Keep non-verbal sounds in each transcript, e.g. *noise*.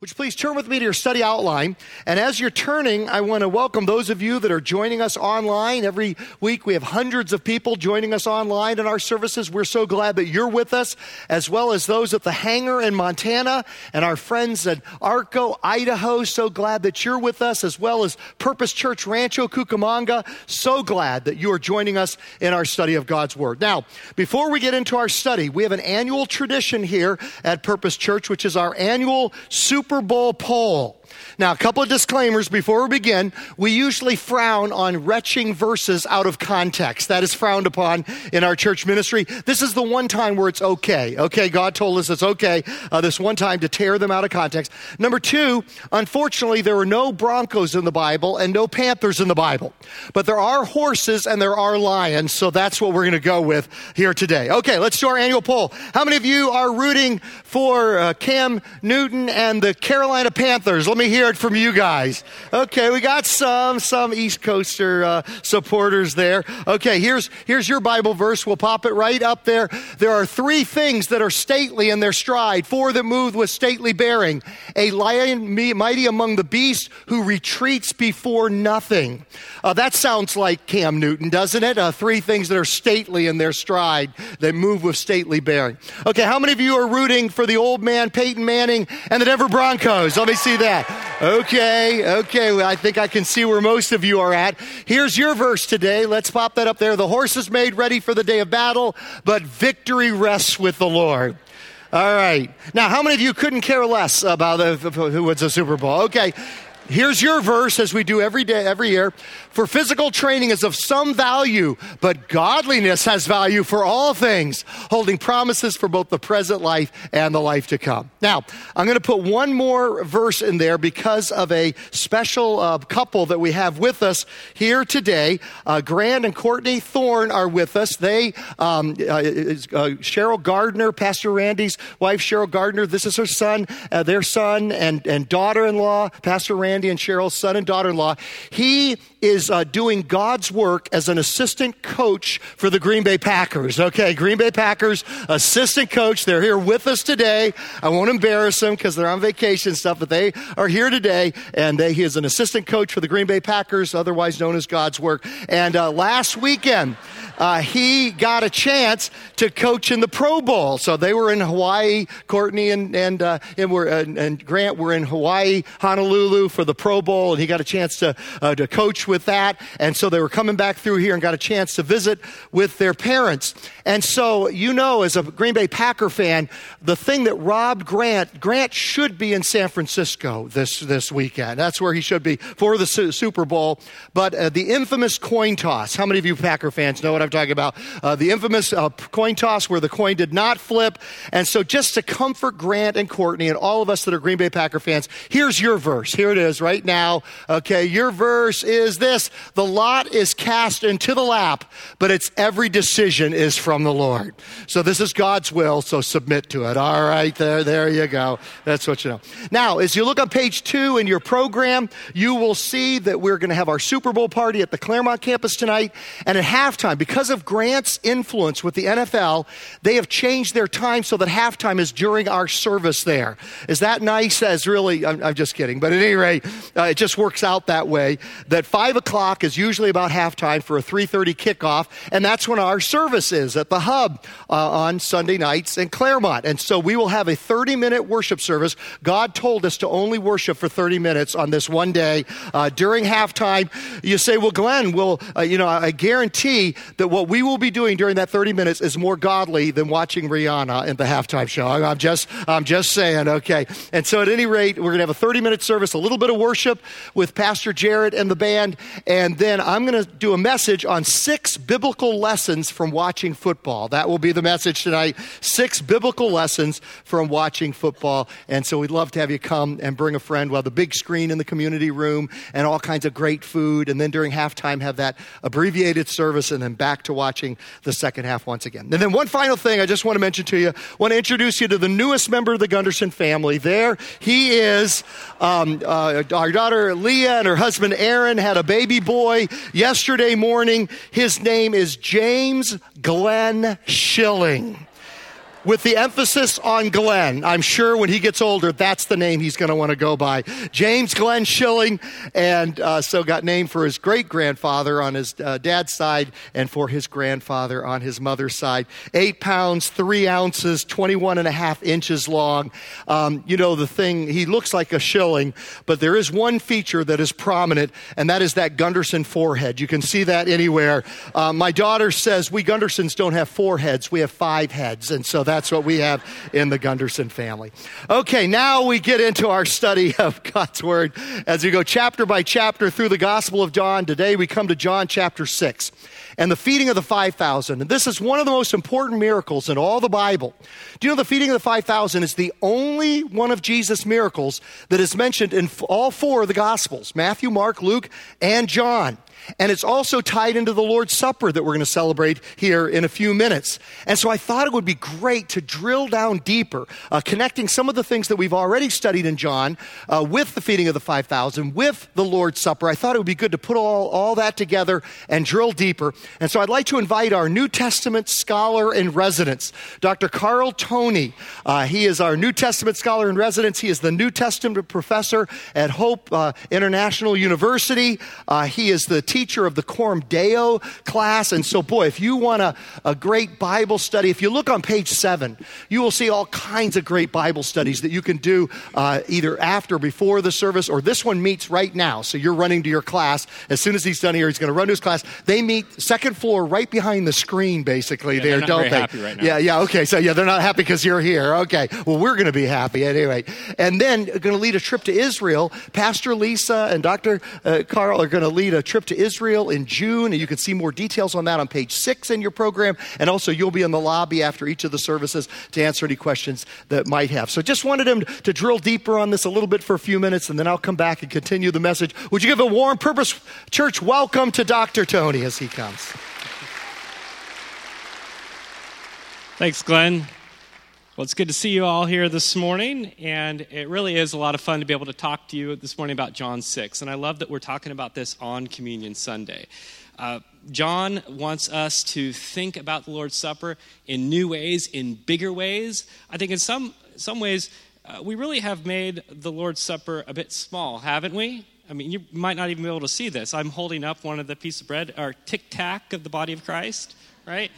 Would you please turn with me to your study outline? And as you're turning, I want to welcome those of you that are joining us online. Every week we have hundreds of people joining us online in our services. We're so glad that you're with us, as well as those at the hangar in Montana and our friends at Arco, Idaho. So glad that you're with us, as well as Purpose Church Rancho Cucamonga. So glad that you are joining us in our study of God's Word. Now, before we get into our study, we have an annual tradition here at Purpose Church, which is our annual Super Super Bowl poll. Now, a couple of disclaimers before we begin. We usually frown on retching verses out of context. That is frowned upon in our church ministry. This is the one time where it's okay. Okay, God told us it's okay uh, this one time to tear them out of context. Number two, unfortunately, there are no Broncos in the Bible and no Panthers in the Bible. But there are horses and there are lions, so that's what we're going to go with here today. Okay, let's do our annual poll. How many of you are rooting for uh, Cam Newton and the Carolina Panthers? Let me hear it from you guys. Okay, we got some, some East Coaster uh, supporters there. Okay, here's, here's your Bible verse. We'll pop it right up there. There are three things that are stately in their stride, four that move with stately bearing. A lion mighty among the beasts who retreats before nothing. Uh, that sounds like Cam Newton, doesn't it? Uh, three things that are stately in their stride, that move with stately bearing. Okay, how many of you are rooting for the old man, Peyton Manning, and the Denver Broncos? Let me see that. Okay, okay. I think I can see where most of you are at. Here's your verse today. Let's pop that up there. The horse is made ready for the day of battle, but victory rests with the Lord. All right. Now, how many of you couldn't care less about who wins the Super Bowl? Okay. Here's your verse as we do every day, every year. For physical training is of some value, but godliness has value for all things, holding promises for both the present life and the life to come. Now, I'm going to put one more verse in there because of a special uh, couple that we have with us here today. Uh, Grant and Courtney Thorne are with us. They, um, uh, uh Cheryl Gardner, Pastor Randy's wife, Cheryl Gardner, this is her son, uh, their son and, and daughter in law, Pastor Randy and Cheryl's son and daughter in law. He is uh, doing God's work as an assistant coach for the Green Bay Packers. Okay, Green Bay Packers assistant coach. They're here with us today. I won't embarrass them because they're on vacation stuff, but they are here today, and they, he is an assistant coach for the Green Bay Packers, otherwise known as God's work. And uh, last weekend, uh, he got a chance to coach in the Pro Bowl. So they were in Hawaii. Courtney and and uh, and, were, and, and, Grant were in Hawaii, Honolulu for the Pro Bowl, and he got a chance to uh, to coach with that. And so they were coming back through here and got a chance to visit with their parents. And so you know, as a Green Bay Packer fan, the thing that robbed Grant, Grant should be in San Francisco this this weekend. That's where he should be for the Super Bowl. But uh, the infamous coin toss. How many of you Packer fans know what I'm I'm talking about. Uh, the infamous uh, coin toss where the coin did not flip. And so, just to comfort Grant and Courtney and all of us that are Green Bay Packer fans, here's your verse. Here it is right now. Okay, your verse is this The lot is cast into the lap, but its every decision is from the Lord. So, this is God's will, so submit to it. All right, there, there you go. That's what you know. Now, as you look on page two in your program, you will see that we're going to have our Super Bowl party at the Claremont campus tonight. And at halftime, because of Grant's influence with the NFL, they have changed their time so that halftime is during our service there. Is that nice? As really, I'm, I'm just kidding. But at any rate, uh, it just works out that way. That five o'clock is usually about halftime for a 3:30 kickoff, and that's when our service is at the Hub uh, on Sunday nights in Claremont. And so we will have a 30-minute worship service. God told us to only worship for 30 minutes on this one day uh, during halftime. You say, "Well, Glenn, will uh, you know?" I guarantee that what we will be doing during that 30 minutes is more godly than watching Rihanna in the halftime show. I'm just, I'm just saying, okay. And so at any rate, we're going to have a 30 minute service, a little bit of worship with Pastor Jared and the band. And then I'm going to do a message on six biblical lessons from watching football. That will be the message tonight. Six biblical lessons from watching football. And so we'd love to have you come and bring a friend. We'll have the big screen in the community room and all kinds of great food. And then during halftime, have that abbreviated service and then back to watching the second half once again. And then one final thing I just want to mention to you. I want to introduce you to the newest member of the Gunderson family. There he is. Um, uh, our daughter Leah and her husband Aaron had a baby boy yesterday morning. His name is James Glenn Schilling. With the emphasis on Glenn. I'm sure when he gets older, that's the name he's going to want to go by. James Glenn Schilling, and uh, so got named for his great grandfather on his uh, dad's side and for his grandfather on his mother's side. Eight pounds, three ounces, 21 and a half inches long. Um, you know, the thing, he looks like a shilling, but there is one feature that is prominent, and that is that Gunderson forehead. You can see that anywhere. Uh, my daughter says we Gundersons don't have four heads, we have five heads, and so that's what we have in the Gunderson family. Okay, now we get into our study *laughs* of God's Word as we go chapter by chapter through the Gospel of John. Today we come to John chapter 6 and the feeding of the 5,000. And this is one of the most important miracles in all the Bible. Do you know the feeding of the 5,000 is the only one of Jesus' miracles that is mentioned in all four of the Gospels Matthew, Mark, Luke, and John. And it's also tied into the Lord's Supper that we're going to celebrate here in a few minutes. And so I thought it would be great to drill down deeper, uh, connecting some of the things that we've already studied in John uh, with the feeding of the 5,000, with the Lord's Supper. I thought it would be good to put all, all that together and drill deeper. And so I'd like to invite our New Testament scholar in residence, Dr. Carl Toney. Uh, he is our New Testament scholar in residence. He is the New Testament professor at Hope uh, International University. Uh, he is the teacher of the Coram Deo class. And so, boy, if you want a, a great Bible study, if you look on page seven, you will see all kinds of great Bible studies that you can do uh, either after or before the service, or this one meets right now. So you're running to your class. As soon as he's done here, he's going to run to his class. They meet second floor right behind the screen, basically, yeah, there, don't they? Right yeah, yeah, okay. So, yeah, they're not happy because you're here. Okay. Well, we're going to be happy anyway. And then going to lead a trip to Israel. Pastor Lisa and Dr. Uh, Carl are going to lead a trip to Israel in June, and you can see more details on that on page six in your program. And also, you'll be in the lobby after each of the services to answer any questions that might have. So, just wanted him to drill deeper on this a little bit for a few minutes, and then I'll come back and continue the message. Would you give a warm purpose church welcome to Dr. Toney as he comes? Thanks, Glenn. Well, it's good to see you all here this morning, and it really is a lot of fun to be able to talk to you this morning about John 6. And I love that we're talking about this on Communion Sunday. Uh, John wants us to think about the Lord's Supper in new ways, in bigger ways. I think in some, some ways, uh, we really have made the Lord's Supper a bit small, haven't we? I mean, you might not even be able to see this. I'm holding up one of the pieces of bread, our tic tac of the body of Christ, right?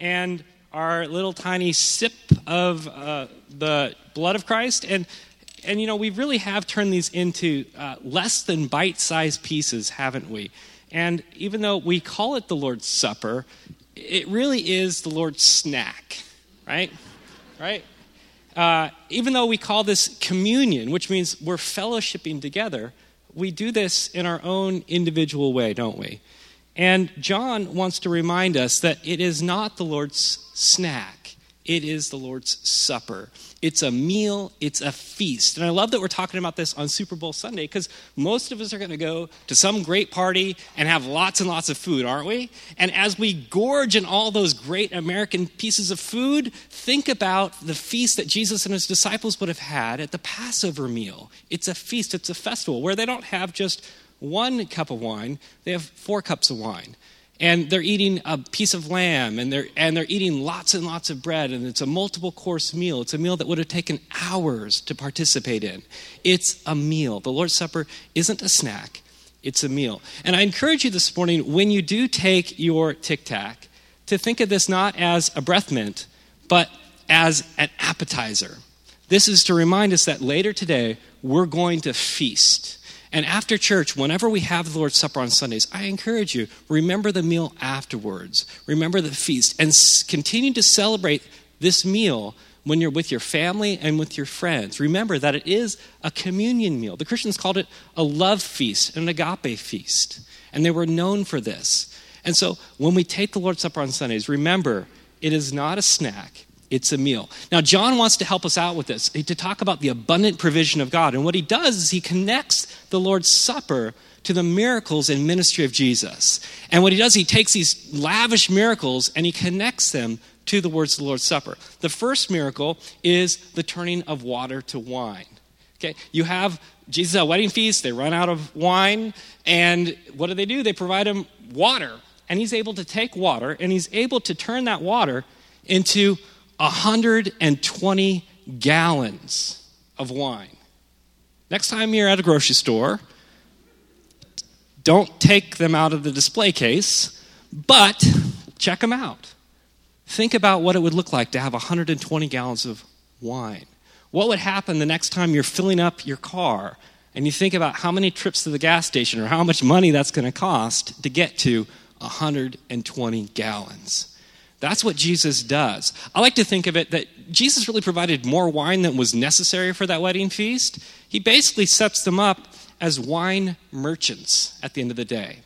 And our little tiny sip of uh, the blood of Christ. And, and, you know, we really have turned these into uh, less than bite sized pieces, haven't we? And even though we call it the Lord's Supper, it really is the Lord's snack, right? Right? Uh, even though we call this communion, which means we're fellowshipping together, we do this in our own individual way, don't we? And John wants to remind us that it is not the Lord's snack, it is the Lord's supper. It's a meal, it's a feast. And I love that we're talking about this on Super Bowl Sunday because most of us are going to go to some great party and have lots and lots of food, aren't we? And as we gorge in all those great American pieces of food, think about the feast that Jesus and his disciples would have had at the Passover meal. It's a feast, it's a festival where they don't have just one cup of wine, they have four cups of wine. And they're eating a piece of lamb and they're, and they're eating lots and lots of bread, and it's a multiple course meal. It's a meal that would have taken hours to participate in. It's a meal. The Lord's Supper isn't a snack, it's a meal. And I encourage you this morning, when you do take your tic tac, to think of this not as a breath mint, but as an appetizer. This is to remind us that later today, we're going to feast. And after church, whenever we have the Lord's Supper on Sundays, I encourage you, remember the meal afterwards. Remember the feast and continue to celebrate this meal when you're with your family and with your friends. Remember that it is a communion meal. The Christians called it a love feast, an agape feast. And they were known for this. And so when we take the Lord's Supper on Sundays, remember it is not a snack, it's a meal. Now, John wants to help us out with this, eh, to talk about the abundant provision of God. And what he does is he connects the Lord's Supper to the miracles and ministry of Jesus. And what he does, he takes these lavish miracles and he connects them to the words of the Lord's Supper. The first miracle is the turning of water to wine. Okay, you have Jesus' at a wedding feast, they run out of wine, and what do they do? They provide him water. And he's able to take water and he's able to turn that water into 120 gallons of wine. Next time you're at a grocery store, don't take them out of the display case, but check them out. Think about what it would look like to have 120 gallons of wine. What would happen the next time you're filling up your car and you think about how many trips to the gas station or how much money that's going to cost to get to 120 gallons? That's what Jesus does. I like to think of it that Jesus really provided more wine than was necessary for that wedding feast. He basically sets them up as wine merchants at the end of the day.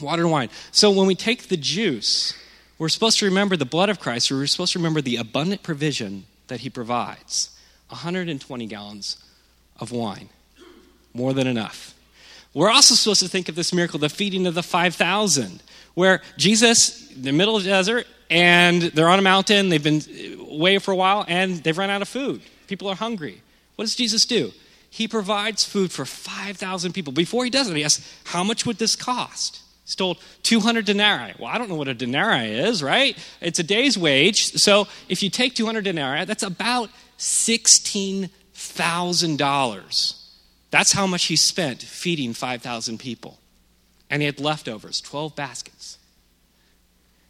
Water and wine. So when we take the juice, we're supposed to remember the blood of Christ, we're supposed to remember the abundant provision that he provides 120 gallons of wine, more than enough. We're also supposed to think of this miracle, the feeding of the 5,000, where Jesus, in the middle of the desert, and they're on a mountain, they've been away for a while, and they've run out of food. People are hungry. What does Jesus do? He provides food for 5,000 people. Before he does it, he asks, How much would this cost? He's told 200 denarii. Well, I don't know what a denarii is, right? It's a day's wage. So if you take 200 denarii, that's about $16,000. That's how much he spent feeding 5,000 people. And he had leftovers, 12 baskets.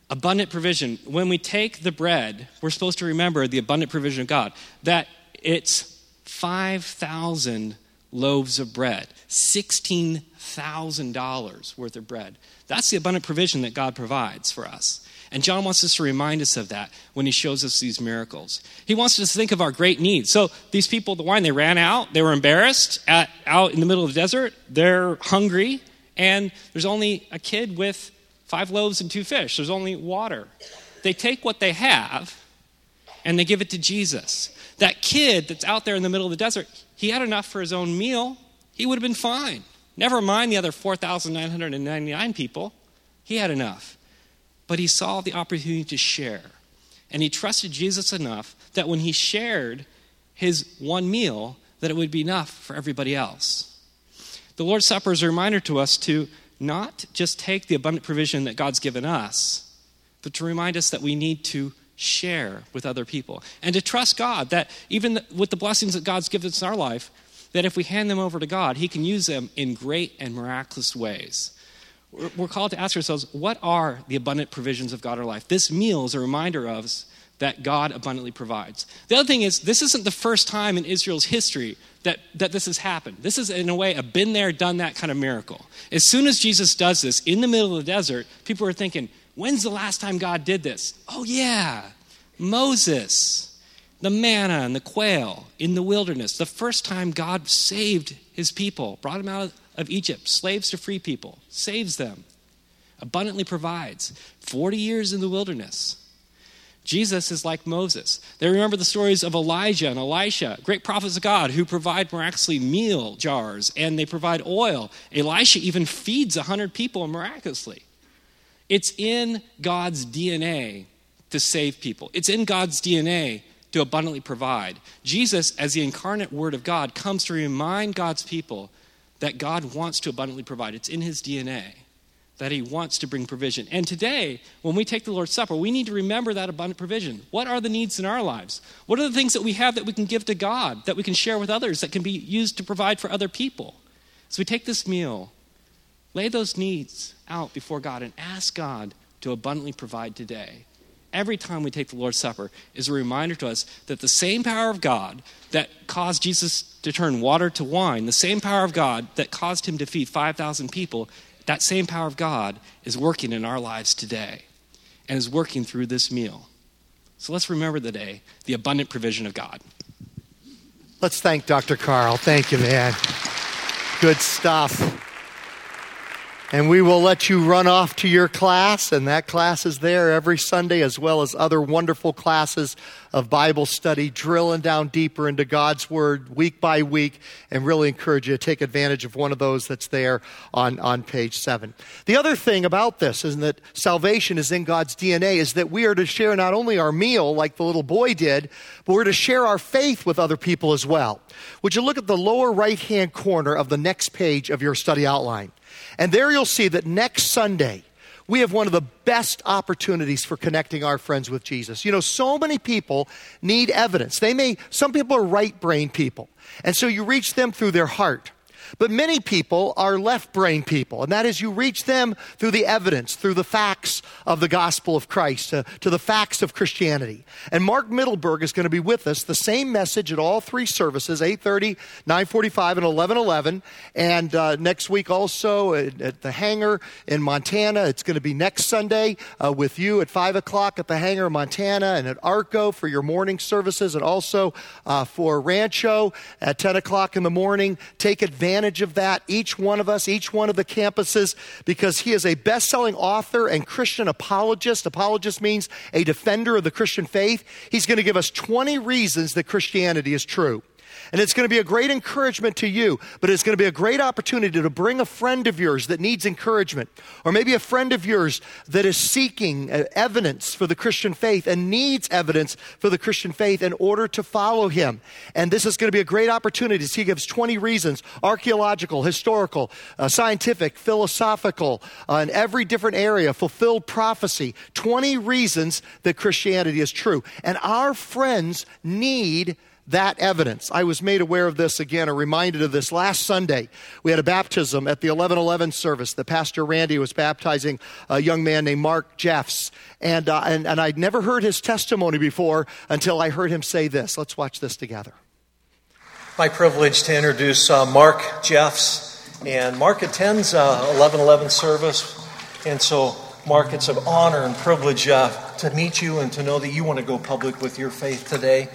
Abundant provision. When we take the bread, we're supposed to remember the abundant provision of God, that it's 5,000 loaves of bread, $16,000 worth of bread. That's the abundant provision that God provides for us. And John wants us to remind us of that when he shows us these miracles. He wants us to think of our great needs. So these people, the wine, they ran out. They were embarrassed at, out in the middle of the desert. They're hungry. And there's only a kid with five loaves and two fish. There's only water. They take what they have and they give it to Jesus. That kid that's out there in the middle of the desert, he had enough for his own meal. He would have been fine. Never mind the other 4,999 people. He had enough. But he saw the opportunity to share. And he trusted Jesus enough that when he shared his one meal, that it would be enough for everybody else. The Lord's Supper is a reminder to us to not just take the abundant provision that God's given us, but to remind us that we need to share with other people and to trust God that even with the blessings that God's given us in our life, that if we hand them over to God, He can use them in great and miraculous ways. We're called to ask ourselves, what are the abundant provisions of God in our life? This meal is a reminder of us that God abundantly provides. The other thing is, this isn't the first time in Israel's history that, that this has happened. This is, in a way, a been there, done that kind of miracle. As soon as Jesus does this in the middle of the desert, people are thinking, when's the last time God did this? Oh, yeah, Moses, the manna and the quail in the wilderness. The first time God saved his people, brought them out of Egypt, slaves to free people, saves them, abundantly provides. 40 years in the wilderness. Jesus is like Moses. They remember the stories of Elijah and Elisha, great prophets of God who provide miraculously meal jars and they provide oil. Elisha even feeds 100 people miraculously. It's in God's DNA to save people, it's in God's DNA to abundantly provide. Jesus, as the incarnate Word of God, comes to remind God's people that God wants to abundantly provide. It's in his DNA that he wants to bring provision. And today, when we take the Lord's Supper, we need to remember that abundant provision. What are the needs in our lives? What are the things that we have that we can give to God, that we can share with others, that can be used to provide for other people? So we take this meal, lay those needs out before God, and ask God to abundantly provide today every time we take the Lord's Supper is a reminder to us that the same power of God that caused Jesus to turn water to wine, the same power of God that caused him to feed 5,000 people, that same power of God is working in our lives today and is working through this meal. So let's remember the day, the abundant provision of God. Let's thank Dr. Carl. Thank you, man. Good stuff. And we will let you run off to your class, and that class is there every Sunday, as well as other wonderful classes of Bible study, drilling down deeper into God's Word week by week, and really encourage you to take advantage of one of those that's there on, on page seven. The other thing about this is that salvation is in God's DNA, is that we are to share not only our meal, like the little boy did, but we're to share our faith with other people as well. Would you look at the lower right hand corner of the next page of your study outline? And there you'll see that next Sunday, we have one of the best opportunities for connecting our friends with Jesus. You know, so many people need evidence. They may, some people are right brain people. And so you reach them through their heart. But many people are left brain people, and that is you reach them through the evidence, through the facts of the gospel of Christ, uh, to the facts of Christianity. And Mark Mittelberg is going to be with us, the same message at all three services, 8.30, 9.45, and 11.11. And uh, next week also at, at, the hangar in Montana. It's going to be next Sunday uh, with you at 5 o'clock at the hangar in Montana and at Arco for your morning services and also uh, for Rancho at 10 o'clock in the morning. Take advantage advantage of that, each one of us, each one of the campuses, because he is a best selling author and Christian apologist. Apologist means a defender of the Christian faith. He's going to give us 20 reasons that Christianity is true. And it's going to be a great encouragement to you, but it's going to be a great opportunity to bring a friend of yours that needs encouragement, or maybe a friend of yours that is seeking evidence for the Christian faith and needs evidence for the Christian faith in order to follow him. And this is going to be a great opportunity. He gives 20 reasons archaeological, historical, uh, scientific, philosophical, uh, in every different area, fulfilled prophecy 20 reasons that Christianity is true. And our friends need that evidence. I was made aware of this again, or reminded of this last Sunday. We had a baptism at the 1111 service. The pastor Randy was baptizing a young man named Mark Jeffs. And, uh, and, and I'd never heard his testimony before until I heard him say this. Let's watch this together. My privilege to introduce uh, Mark Jeffs. And Mark attends uh, 1111 service. And so, Mark, it's an honor and privilege uh, to meet you and to know that you want to go public with your faith today.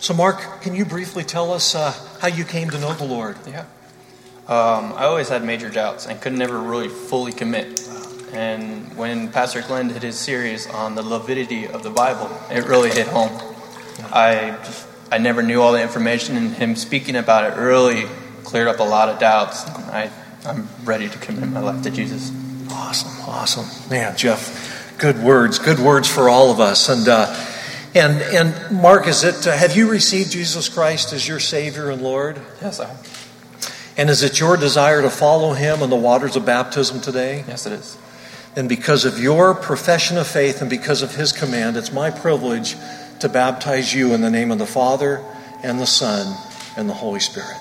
So, Mark, can you briefly tell us uh, how you came to know the Lord? Yeah. Um, I always had major doubts and could never really fully commit. And when Pastor Glenn did his series on the validity of the Bible, it really hit home. I just, I never knew all the information, and him speaking about it really cleared up a lot of doubts. I, I'm ready to commit my life to Jesus. Awesome, awesome. Man, Jeff, good words, good words for all of us. And, uh, and, and Mark, is it, uh, have you received Jesus Christ as your Savior and Lord? Yes, I And is it your desire to follow Him in the waters of baptism today? Yes, it is. And because of your profession of faith and because of His command, it's my privilege to baptize you in the name of the Father and the Son and the Holy Spirit.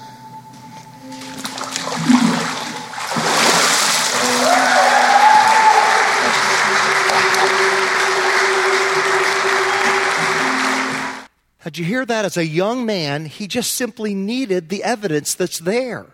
Did you hear that? As a young man, he just simply needed the evidence that's there.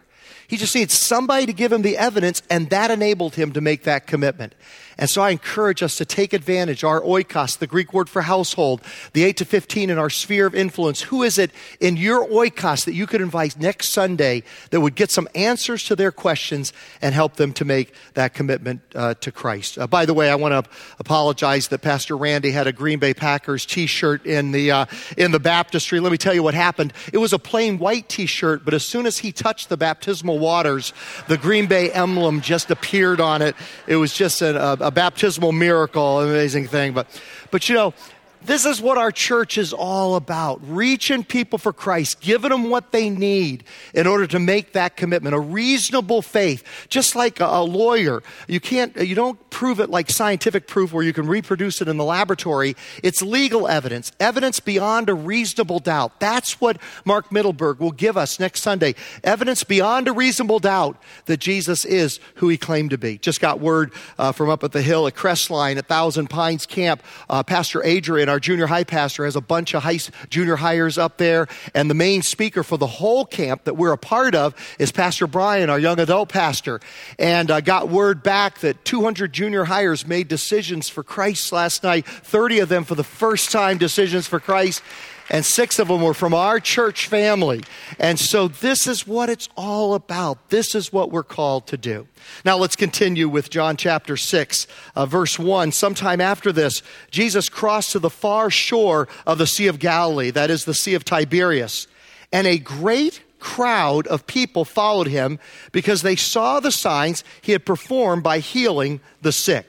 He just needs somebody to give him the evidence, and that enabled him to make that commitment. And so I encourage us to take advantage. Our oikos, the Greek word for household, the 8 to 15 in our sphere of influence. Who is it in your oikos that you could invite next Sunday that would get some answers to their questions and help them to make that commitment uh, to Christ? Uh, by the way, I want to apologize that Pastor Randy had a Green Bay Packers T-shirt in the uh, in the baptistry. Let me tell you what happened. It was a plain white T-shirt, but as soon as he touched the baptismal waters, the Green Bay emblem just appeared on it. It was just a, a a baptismal miracle, amazing thing. But, but you know, this is what our church is all about reaching people for Christ, giving them what they need in order to make that commitment. A reasonable faith, just like a, a, lawyer. You can't, you don't prove it like scientific proof where you can reproduce it in the laboratory. It's legal evidence, evidence beyond a reasonable doubt. That's what Mark Mittelberg will give us next Sunday. Evidence beyond a reasonable doubt that Jesus is who he claimed to be. Just got word uh, from up at the hill at Crestline at Thousand Pines Camp. Uh, Pastor Adrian, our junior high pastor, has a bunch of high, junior hires up there. And the main speaker for the whole camp that we're a part of is Pastor Brian, our young adult pastor. And uh, got word back that 200 junior hires made decisions for Christ last night, 30 of them for the first time decisions for Christ and six of them were from our church family. And so this is what it's all about. This is what we're called to do. Now let's continue with John chapter 6, uh, verse 1. Sometime after this, Jesus crossed to the far shore of the Sea of Galilee, that is the Sea of Tiberias, and a great crowd of people followed him because they saw the signs he had performed by healing the sick.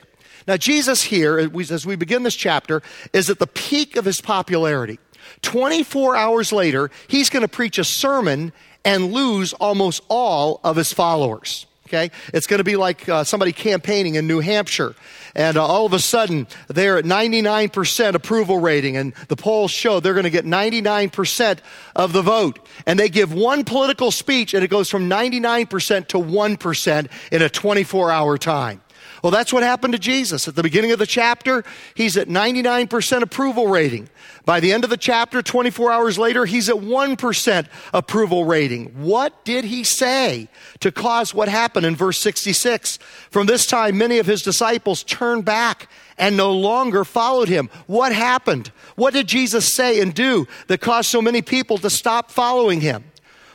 Now, Jesus here, as we begin this chapter, is at the peak of his popularity. 24 hours later, he's going to preach a sermon and lose almost all of his followers. Okay? It's going to be like uh, somebody campaigning in New Hampshire. And uh, all of a sudden, they're at 99% approval rating. And the polls show they're going to get 99% of the vote. And they give one political speech, and it goes from 99% to 1% in a 24 hour time. Well, that's what happened to Jesus. At the beginning of the chapter, he's at 99% approval rating. By the end of the chapter, 24 hours later, he's at 1% approval rating. What did he say to cause what happened in verse 66? From this time, many of his disciples turned back and no longer followed him. What happened? What did Jesus say and do that caused so many people to stop following him?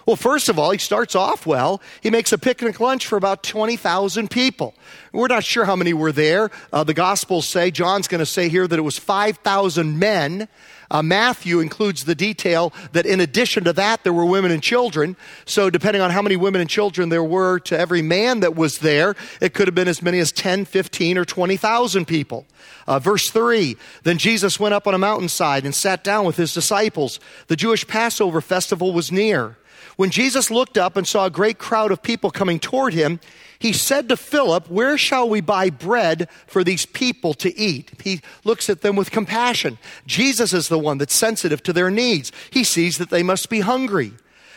Well, first of all, he starts off well. He makes a picnic lunch for about 20,000 people. We're not sure how many were there. Uh, the Gospels say, John's going to say here that it was 5,000 men. Uh, Matthew includes the detail that in addition to that, there were women and children. So, depending on how many women and children there were to every man that was there, it could have been as many as 10, 15, or 20,000 people. Uh, verse 3 Then Jesus went up on a mountainside and sat down with his disciples. The Jewish Passover festival was near. When Jesus looked up and saw a great crowd of people coming toward him, he said to Philip, Where shall we buy bread for these people to eat? He looks at them with compassion. Jesus is the one that's sensitive to their needs. He sees that they must be hungry.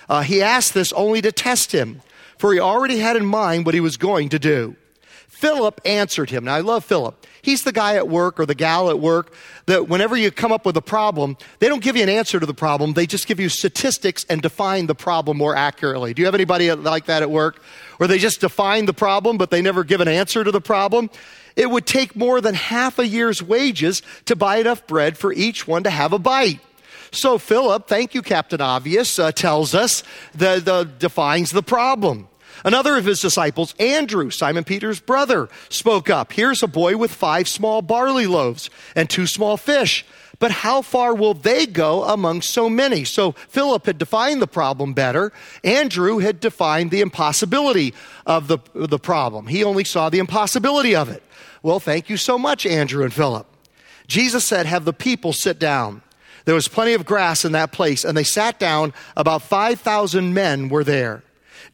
Uh, he asked this only to test him, for he already had in mind what he was going to do. Philip answered him. Now, I love Philip. He's the guy at work or the gal at work that whenever you come up with a problem, they don't give you an answer to the problem. They just give you statistics and define the problem more accurately. Do you have anybody like that at work? Where they just define the problem, but they never give an answer to the problem? It would take more than half a year's wages to buy enough bread for each one to have a bite. So Philip, thank you, Captain Obvious, uh, tells us that the, defines the problem. Another of his disciples, Andrew, Simon Peter's brother, spoke up. Here's a boy with five small barley loaves and two small fish. But how far will they go among so many? So Philip had defined the problem better. Andrew had defined the impossibility of the, the problem. He only saw the impossibility of it. Well, thank you so much, Andrew and Philip. Jesus said, Have the people sit down. There was plenty of grass in that place, and they sat down. About 5,000 men were there.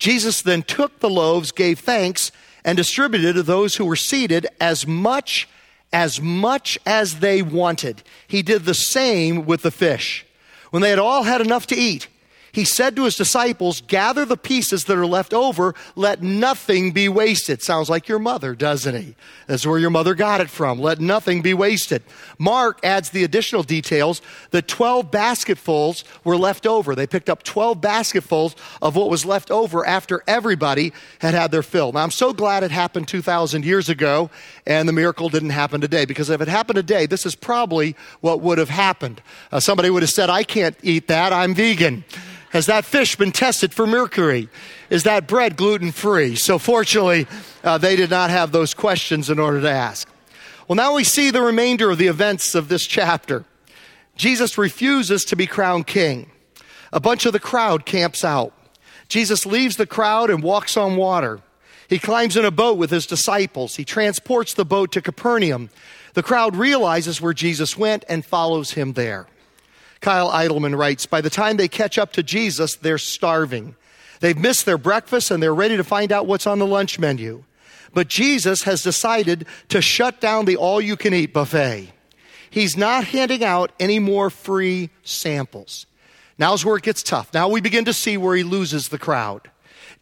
Jesus then took the loaves, gave thanks, and distributed to those who were seated as much as much as they wanted. He did the same with the fish. When they had all had enough to eat, he said to his disciples, Gather the pieces that are left over, let nothing be wasted. Sounds like your mother, doesn't he? That's where your mother got it from. Let nothing be wasted. Mark adds the additional details the 12 basketfuls were left over. They picked up 12 basketfuls of what was left over after everybody had had their fill. Now, I'm so glad it happened 2,000 years ago and the miracle didn't happen today because if it happened today, this is probably what would have happened. Uh, somebody would have said, I can't eat that, I'm vegan. Has that fish been tested for mercury? Is that bread gluten free? So, fortunately, uh, they did not have those questions in order to ask. Well, now we see the remainder of the events of this chapter. Jesus refuses to be crowned king. A bunch of the crowd camps out. Jesus leaves the crowd and walks on water. He climbs in a boat with his disciples. He transports the boat to Capernaum. The crowd realizes where Jesus went and follows him there. Kyle Idleman writes By the time they catch up to Jesus, they're starving. They've missed their breakfast and they're ready to find out what's on the lunch menu. But Jesus has decided to shut down the all you can eat buffet. He's not handing out any more free samples. Now's where it gets tough. Now we begin to see where he loses the crowd.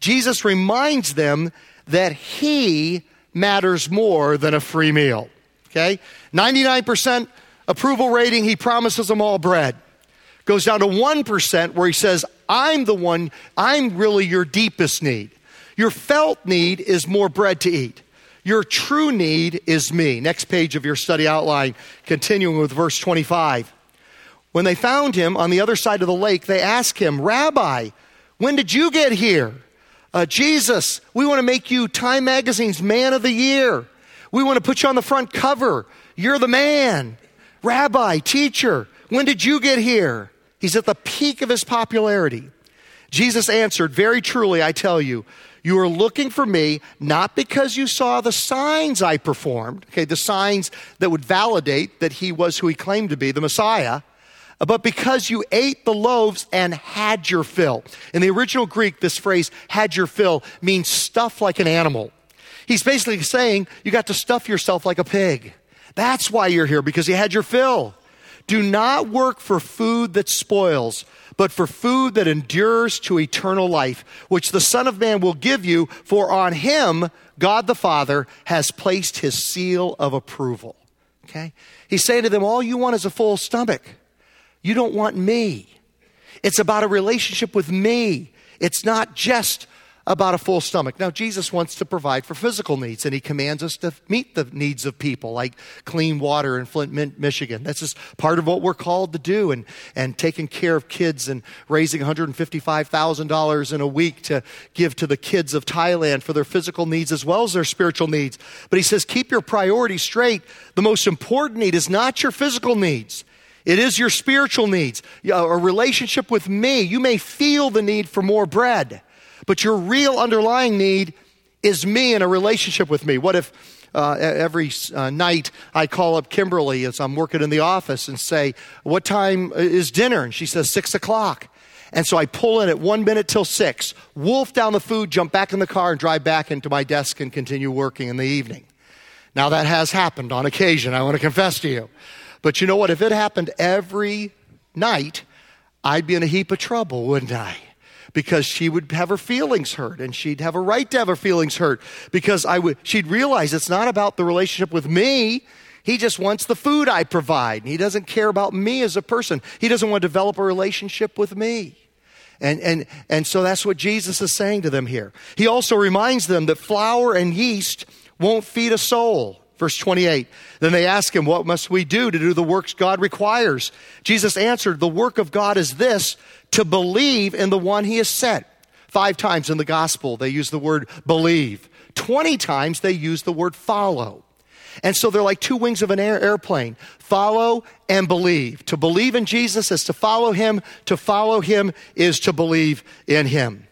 Jesus reminds them that he matters more than a free meal. Okay? 99% approval rating, he promises them all bread goes down to 1% where he says, I'm the one, I'm really your deepest need. Your felt need is more bread to eat. Your true need is me. Next page of your study outline, continuing with verse 25. When they found him on the other side of the lake, they asked him, Rabbi, when did you get here? Uh, Jesus, we want to make you Time Magazine's Man of the Year. We want to put you on the front cover. You're the man. Rabbi, teacher, when did you get here? He's at the peak of his popularity. Jesus answered, Very truly, I tell you, you are looking for me not because you saw the signs I performed, okay, the signs that would validate that he was who he claimed to be, the Messiah, but because you ate the loaves and had your fill. In the original Greek, this phrase, had your fill, means stuff like an animal. He's basically saying you got to stuff yourself like a pig. That's why you're here, because you had your fill. Do not work for food that spoils, but for food that endures to eternal life, which the Son of Man will give you, for on him God the Father has placed his seal of approval. Okay? He's saying to them, All you want is a full stomach. You don't want me. It's about a relationship with me. It's not just about a full stomach. Now, Jesus wants to provide for physical needs, and he commands us to meet the needs of people, like clean water in Flint, Michigan. This is part of what we're called to do, and, and taking care of kids and raising $155,000 in a week to give to the kids of Thailand for their physical needs as well as their spiritual needs. But he says, keep your priorities straight. The most important need is not your physical needs. It is your spiritual needs, a relationship with me. You may feel the need for more bread but your real underlying need is me in a relationship with me. What if uh, every uh, night I call up Kimberly as I'm working in the office and say, What time is dinner? And she says, Six o'clock. And so I pull in at one minute till six, wolf down the food, jump back in the car, and drive back into my desk and continue working in the evening. Now that has happened on occasion, I want to confess to you. But you know what? If it happened every night, I'd be in a heap of trouble, wouldn't I? Because she would have her feelings hurt and she'd have a right to have her feelings hurt because I would, she'd realize it's not about the relationship with me. He just wants the food I provide. He doesn't care about me as a person. He doesn't want to develop a relationship with me. And, and, and so that's what Jesus is saying to them here. He also reminds them that flour and yeast won't feed a soul. Verse 28. Then they ask him, What must we do to do the works God requires? Jesus answered, The work of God is this to believe in the one he has sent. Five times in the gospel, they use the word believe. 20 times they use the word follow. And so they're like two wings of an air, airplane follow and believe. To believe in Jesus is to follow him, to follow him is to believe in him.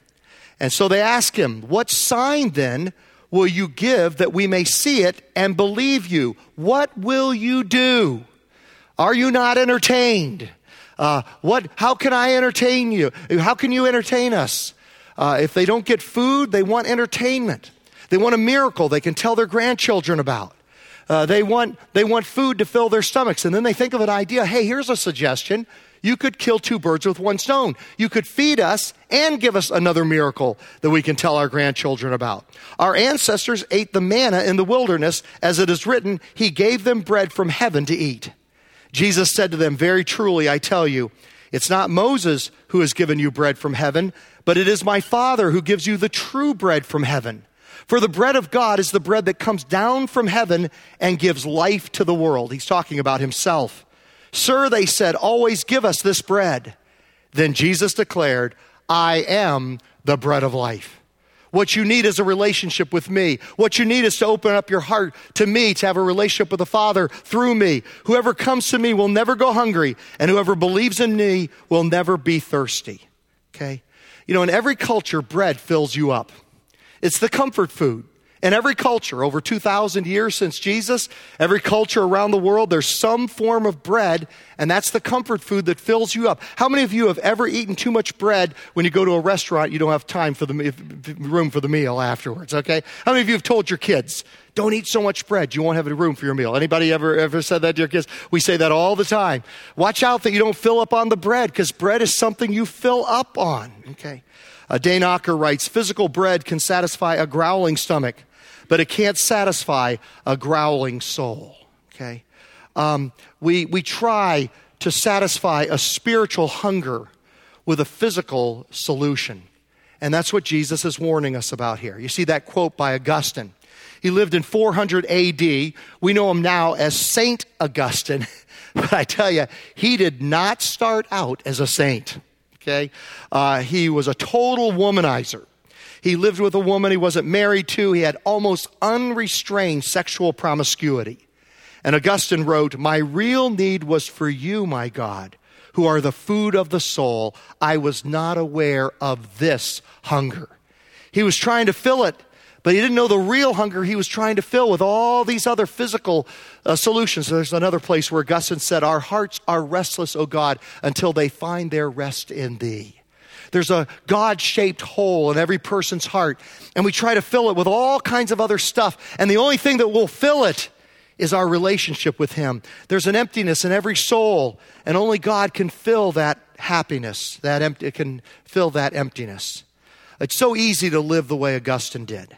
And so they ask him, What sign then will you give that we may see it and believe you? What will you do? Are you not entertained? Uh, what, how can I entertain you? How can you entertain us? Uh, if they don't get food, they want entertainment. They want a miracle they can tell their grandchildren about. Uh, they, want, they want food to fill their stomachs. And then they think of an idea hey, here's a suggestion. You could kill two birds with one stone. You could feed us and give us another miracle that we can tell our grandchildren about. Our ancestors ate the manna in the wilderness, as it is written, He gave them bread from heaven to eat. Jesus said to them, Very truly, I tell you, it's not Moses who has given you bread from heaven, but it is my Father who gives you the true bread from heaven. For the bread of God is the bread that comes down from heaven and gives life to the world. He's talking about himself. Sir, they said, always give us this bread. Then Jesus declared, I am the bread of life. What you need is a relationship with me. What you need is to open up your heart to me, to have a relationship with the Father through me. Whoever comes to me will never go hungry, and whoever believes in me will never be thirsty. Okay? You know, in every culture, bread fills you up. It's the comfort food. In every culture, over 2,000 years since Jesus, every culture around the world, there's some form of bread, and that's the comfort food that fills you up. How many of you have ever eaten too much bread when you go to a restaurant, you don't have time for the room for the meal afterwards, okay? How many of you have told your kids, don't eat so much bread, you won't have any room for your meal? Anybody ever, ever said that to your kids? We say that all the time. Watch out that you don't fill up on the bread, because bread is something you fill up on, okay? Uh, Dane Ocker writes, physical bread can satisfy a growling stomach but it can't satisfy a growling soul. Okay? Um, we, we try to satisfy a spiritual hunger with a physical solution. And that's what Jesus is warning us about here. You see that quote by Augustine. He lived in 400 AD. We know him now as Saint Augustine. *laughs* But I tell you, he did not start out as a saint. Okay? Uh, he was a total womanizer. He lived with a woman he wasn't married to. He had almost unrestrained sexual promiscuity. And Augustine wrote, My real need was for you, my God, who are the food of the soul. I was not aware of this hunger. He was trying to fill it, But he didn't know the real hunger he was trying to fill with all these other physical uh, solutions. There's another place where Augustine said, Our hearts are restless, O God, until they find their rest in thee. There's a God shaped hole in every person's heart, and we try to fill it with all kinds of other stuff. And the only thing that will fill it is our relationship with Him. There's an emptiness in every soul, and only God can fill that happiness, that empty, can fill that emptiness. It's so easy to live the way Augustine did.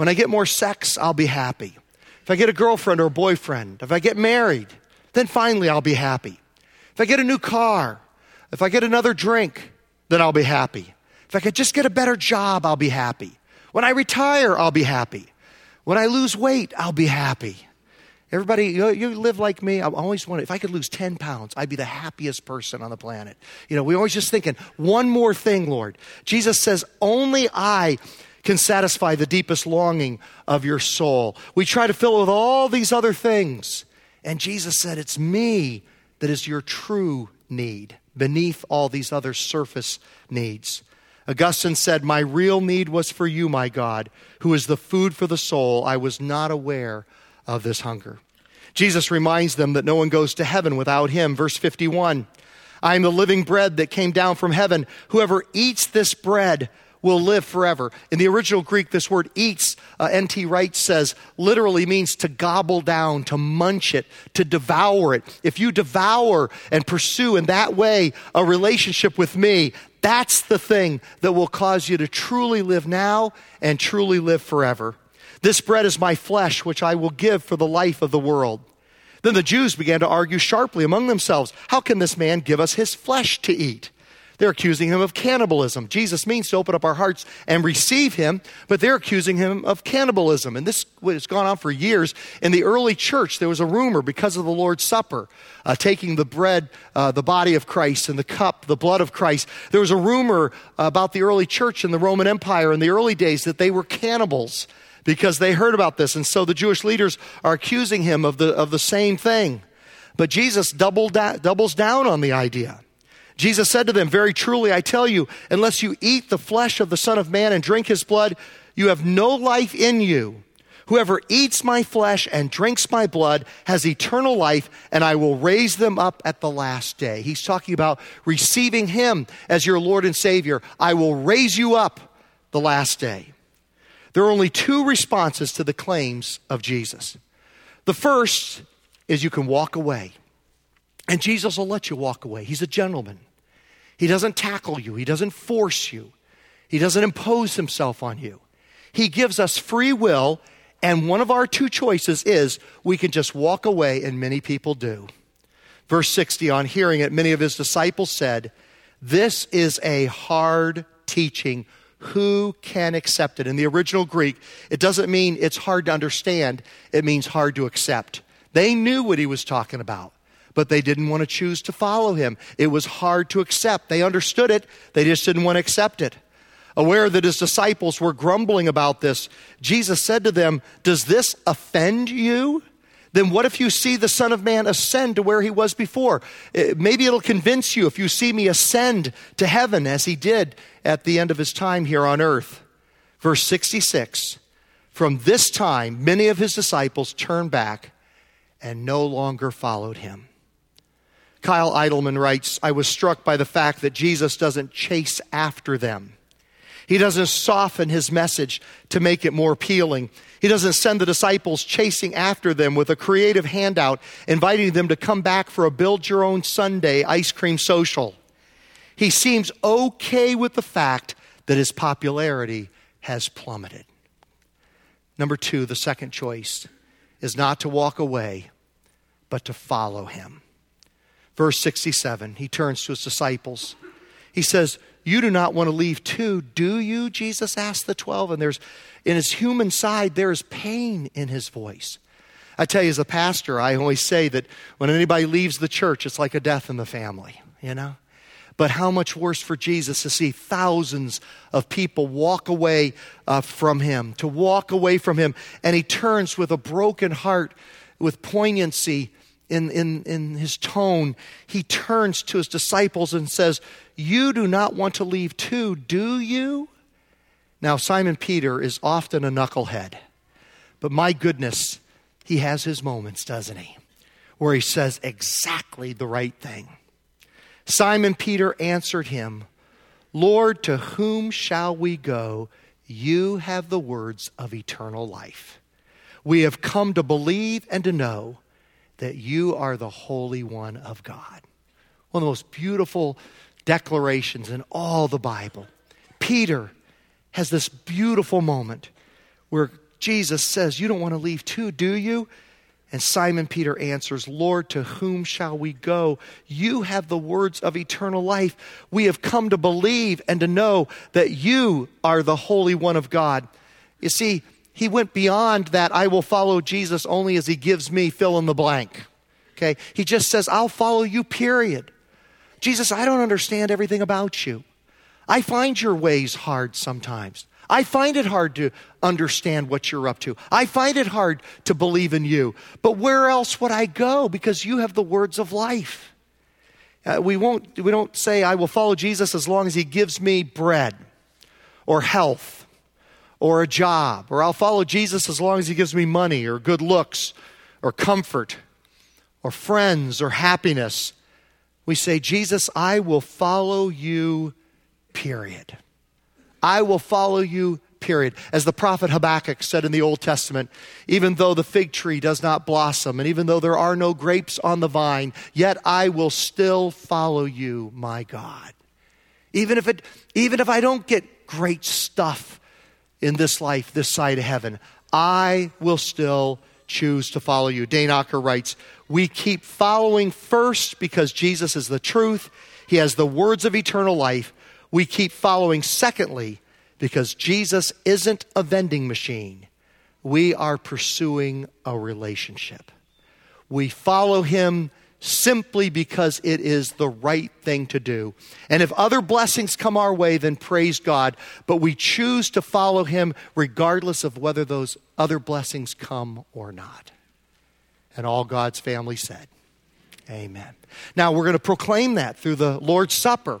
When I get more sex, I'll be happy. If I get a girlfriend or a boyfriend, if I get married, then finally I'll be happy. If I get a new car, if I get another drink, then I'll be happy. If I could just get a better job, I'll be happy. When I retire, I'll be happy. When I lose weight, I'll be happy. Everybody, you, you live like me. I always want if I could lose 10 pounds, I'd be the happiest person on the planet. You know, we're always just thinking, one more thing, Lord. Jesus says, only I can satisfy the deepest longing of your soul. We try to fill it with all these other things. And Jesus said, It's me that is your true need beneath all these other surface needs. Augustine said, My real need was for you, my God, who is the food for the soul. I was not aware of this hunger. Jesus reminds them that no one goes to heaven without him. Verse 51 I am the living bread that came down from heaven. Whoever eats this bread will live forever. In the original Greek, this word eats, uh, N.T. Wright says, literally means to gobble down, to munch it, to devour it. If you devour and pursue in that way a relationship with me, that's the thing that will cause you to truly live now and truly live forever. This bread is my flesh, which I will give for the life of the world. Then the Jews began to argue sharply among themselves How can this man give us his flesh to eat? They're accusing him of cannibalism. Jesus means to open up our hearts and receive him, but they're accusing him of cannibalism. And this has gone on for years. In the early church, there was a rumor because of the Lord's Supper, uh, taking the bread, uh, the body of Christ, and the cup, the blood of Christ. There was a rumor about the early church in the Roman Empire in the early days that they were cannibals because they heard about this. And so the Jewish leaders are accusing him of the, of the same thing. But Jesus doubled da- doubles down on the idea. Jesus said to them, Very truly, I tell you, unless you eat the flesh of the Son of Man and drink his blood, you have no life in you. Whoever eats my flesh and drinks my blood has eternal life, and I will raise them up at the last day. He's talking about receiving him as your Lord and Savior. I will raise you up the last day. There are only two responses to the claims of Jesus. The first is you can walk away, and Jesus will let you walk away. He's a gentleman. He doesn't tackle you, He doesn't force you, He doesn't impose Himself on you. He gives us free will, and one of our two choices is we can just walk away, and many people do. Verse 60 on hearing it, many of His disciples said, This is a hard teaching. Who can accept it? In the original Greek, it doesn't mean it's hard to understand, it means hard to accept. They knew what he was talking about but they didn't want to choose to follow him. It was hard to accept. They understood it, they just didn't want to accept it. Aware that his disciples were grumbling about this, Jesus said to them, Does this offend you? Then what if you see the Son of Man ascend to where he was before? Eh, maybe it'll convince you if you see me ascend to heaven as he did at the end of his time here on earth. Verse 66 From this time, many of his disciples turned back and no longer followed him. Kyle Idleman writes I was struck by the fact that Jesus doesn't chase after them. He doesn't soften his message to make it more appealing. He doesn't send the disciples chasing after them with a creative handout, inviting them to come back for a build your own sundae ice cream social. He seems okay with the fact that his popularity has plummeted. Number two, the second choice is not to walk away, but to follow him. Verse 67, he turns to his disciples. He says, You do not want to leave too, do you? Jesus asked the 12. And there's, in his human side, there is pain in his voice. I tell you, as a pastor, I always say that when anybody leaves the church, it's like a death in the family, you know? But how much worse for Jesus to see thousands of people walk away uh, from him, to walk away from him, and he turns with a broken heart, with poignancy, in, in, in his tone, he turns to his disciples and says, You do not want to leave too, do you? Now, Simon Peter is often a knucklehead, but my goodness, he has his moments, doesn't he? Where he says exactly the right thing. Simon Peter answered him, Lord, to whom shall we go? You have the words of eternal life. We have come to believe and to know that you are the Holy One of God. One of the most beautiful declarations in all the Bible. Peter has this beautiful moment where Jesus says, You don't want to leave too, do you? And Simon Peter answers, Lord, to whom shall we go? You have the words of eternal life. We have come to believe and to know that you are the Holy One of God. You see, he went beyond that, I will follow Jesus only as he gives me fill in the blank. Okay? He just says, I'll follow you, period. Jesus, I don't understand everything about you. I find your ways hard sometimes. I find it hard to understand what you're up to. I find it hard to believe in you. But where else would I go? Because you have the words of life. Uh, we, won't, we don't say, I will follow Jesus as long as he gives me bread or health or a job, or I'll follow Jesus as long as he gives me money or good looks or comfort or friends or happiness. We say, Jesus, I will follow you, period. I will follow you, period. As the prophet Habakkuk said in the Old Testament, even though the fig tree does not blossom, and even though there are no grapes on the vine, yet I will still follow you, my God. Even if, it, even if I don't get great stuff in this life, this side of heaven, I will still choose to follow you. Dane Ocker writes, We keep following first because Jesus is the truth. He has the words of eternal life we keep following, secondly, because Jesus isn't a vending machine. We are pursuing a relationship. We follow him simply because it is the right thing to do. And if other blessings come our way, then praise God. But we choose to follow him regardless of whether those other blessings come or not. And all God's family said, Amen. Now we're going to proclaim that through the Lord's Supper.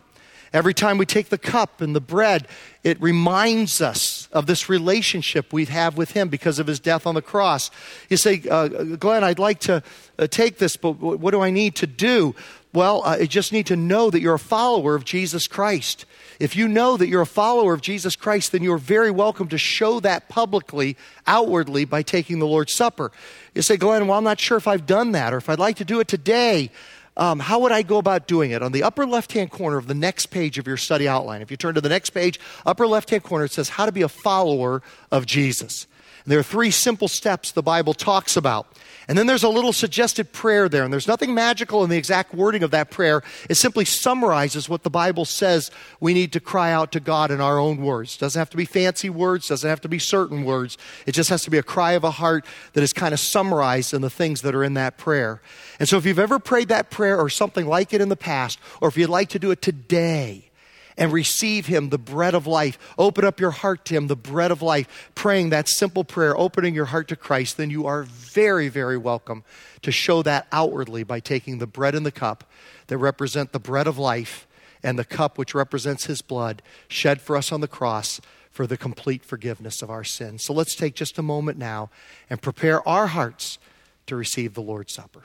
Every time we take the cup and the bread, it reminds us of this relationship we have with Him because of His death on the cross. You say, uh, Glenn, I'd like to uh, take this, but what do I need to do? Well, uh, I just need to know that you're a follower of Jesus Christ. If you know that you're a follower of Jesus Christ, then you're very welcome to show that publicly, outwardly, by taking the Lord's Supper. You say, Glenn, well, I'm not sure if I've done that or if I'd like to do it today. Um, how would I go about doing it? On the upper left hand corner of the next page of your study outline, if you turn to the next page, upper left hand corner, it says how to be a follower of Jesus. And there are three simple steps the Bible talks about. And then there's a little suggested prayer there, and there's nothing magical in the exact wording of that prayer. It simply summarizes what the Bible says we need to cry out to God in our own words. Doesn't have to be fancy words, doesn't have to be certain words. It just has to be a cry of a heart that is kind of summarized in the things that are in that prayer. And so if you've ever prayed that prayer or something like it in the past, or if you'd like to do it today, and receive Him, the bread of life. Open up your heart to Him, the bread of life. Praying that simple prayer, opening your heart to Christ, then you are very, very welcome to show that outwardly by taking the bread and the cup that represent the bread of life and the cup which represents His blood shed for us on the cross for the complete forgiveness of our sins. So let's take just a moment now and prepare our hearts to receive the Lord's Supper.